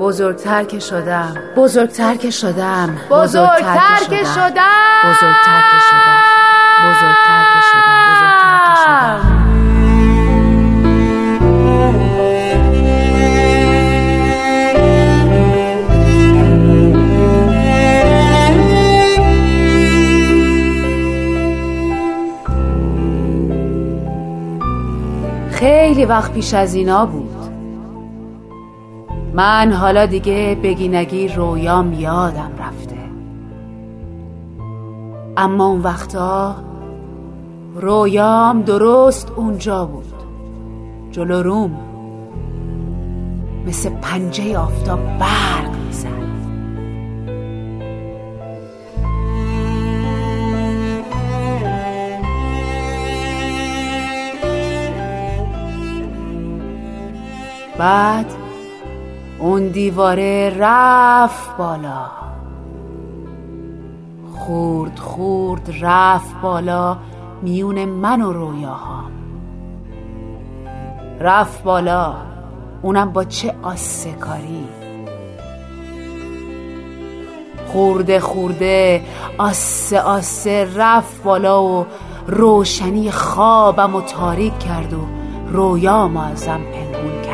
بزرگتر که شدم. بزرگتر که شدم. بزرگتر که شدم. بزرگتر که شدم. بزرگتر که شدم. بزرگتر که شدم. خیلی وقت پیش از اینا بود. من حالا دیگه بگینگی رویام یادم رفته. اما اون وقتا رویام درست اونجا بود جلو روم. مثل پنجه آفتاب برق می‌زد. بعد اون دیواره رفت بالا. خورد خورد رفت بالا میون من و رویاهام رفت بالا اونم با چه آسکاری خورده خورده آسه آسه رفت بالا و روشنی خوابم و تاریک کرد و رویام ازم پنهون کرد.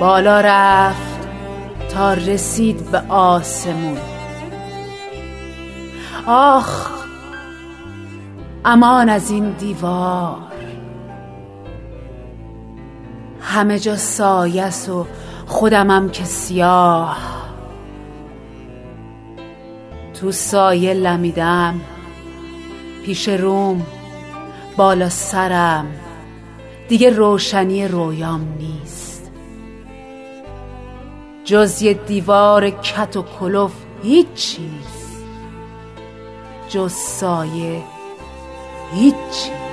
بالا رفت تا رسید به آسمون. آخ امان از این دیوار. همه جا سایس و خودمم که سیاه. تو سایه لمیدم پیش روم بالا سرم. دیگه روشنی رویام نیست. جز یه دیوار کت و کلوف هیچی نیست جز سایه هیچی نیست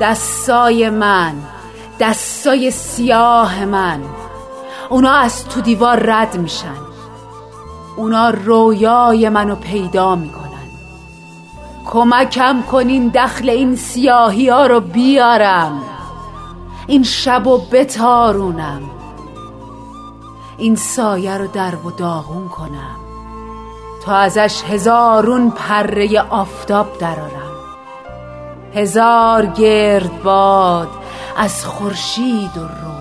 دستای من دستای سیاه من اونا از تو دیوار رد میشن. اونا رویای منو پیدا می‌کنن. کمکم کنین دخل این سیاهی ها رو بیارم. این شب و بتارونم. این سایه رو در و داغون کنم. تا ازش هزارون پره آفتاب درارم هزار گرد باد از خورشید و رویا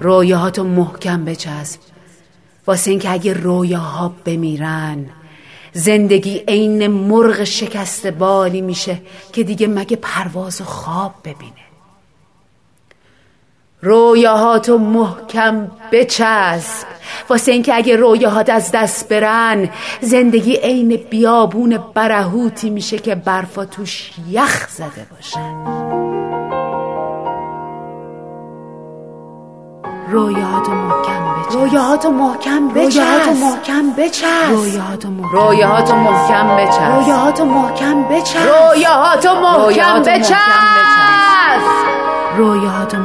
رویاهاتو محکم بچسب. واسه اینکه اگه رویاها بمیرن زندگی عین مرغ شکست بالی میشه که دیگه مگه پرواز و خواب ببینه. رویاهاتو محکم بچسب. واسه اینکه اگه رویاهات از دست برن زندگی عین بیابون برهوتی میشه که برفا توش یخ زده باشه. رویاهاتو محکم بچسب. رویاهاتو محکم بچسب. رویاهاتو محکم بچسب. رویاهاتو محکم رویاهاتو محکم بچسب. رویاهاتو محکم بچسب. رویاهاتو محکم بچسب. رویاهاتو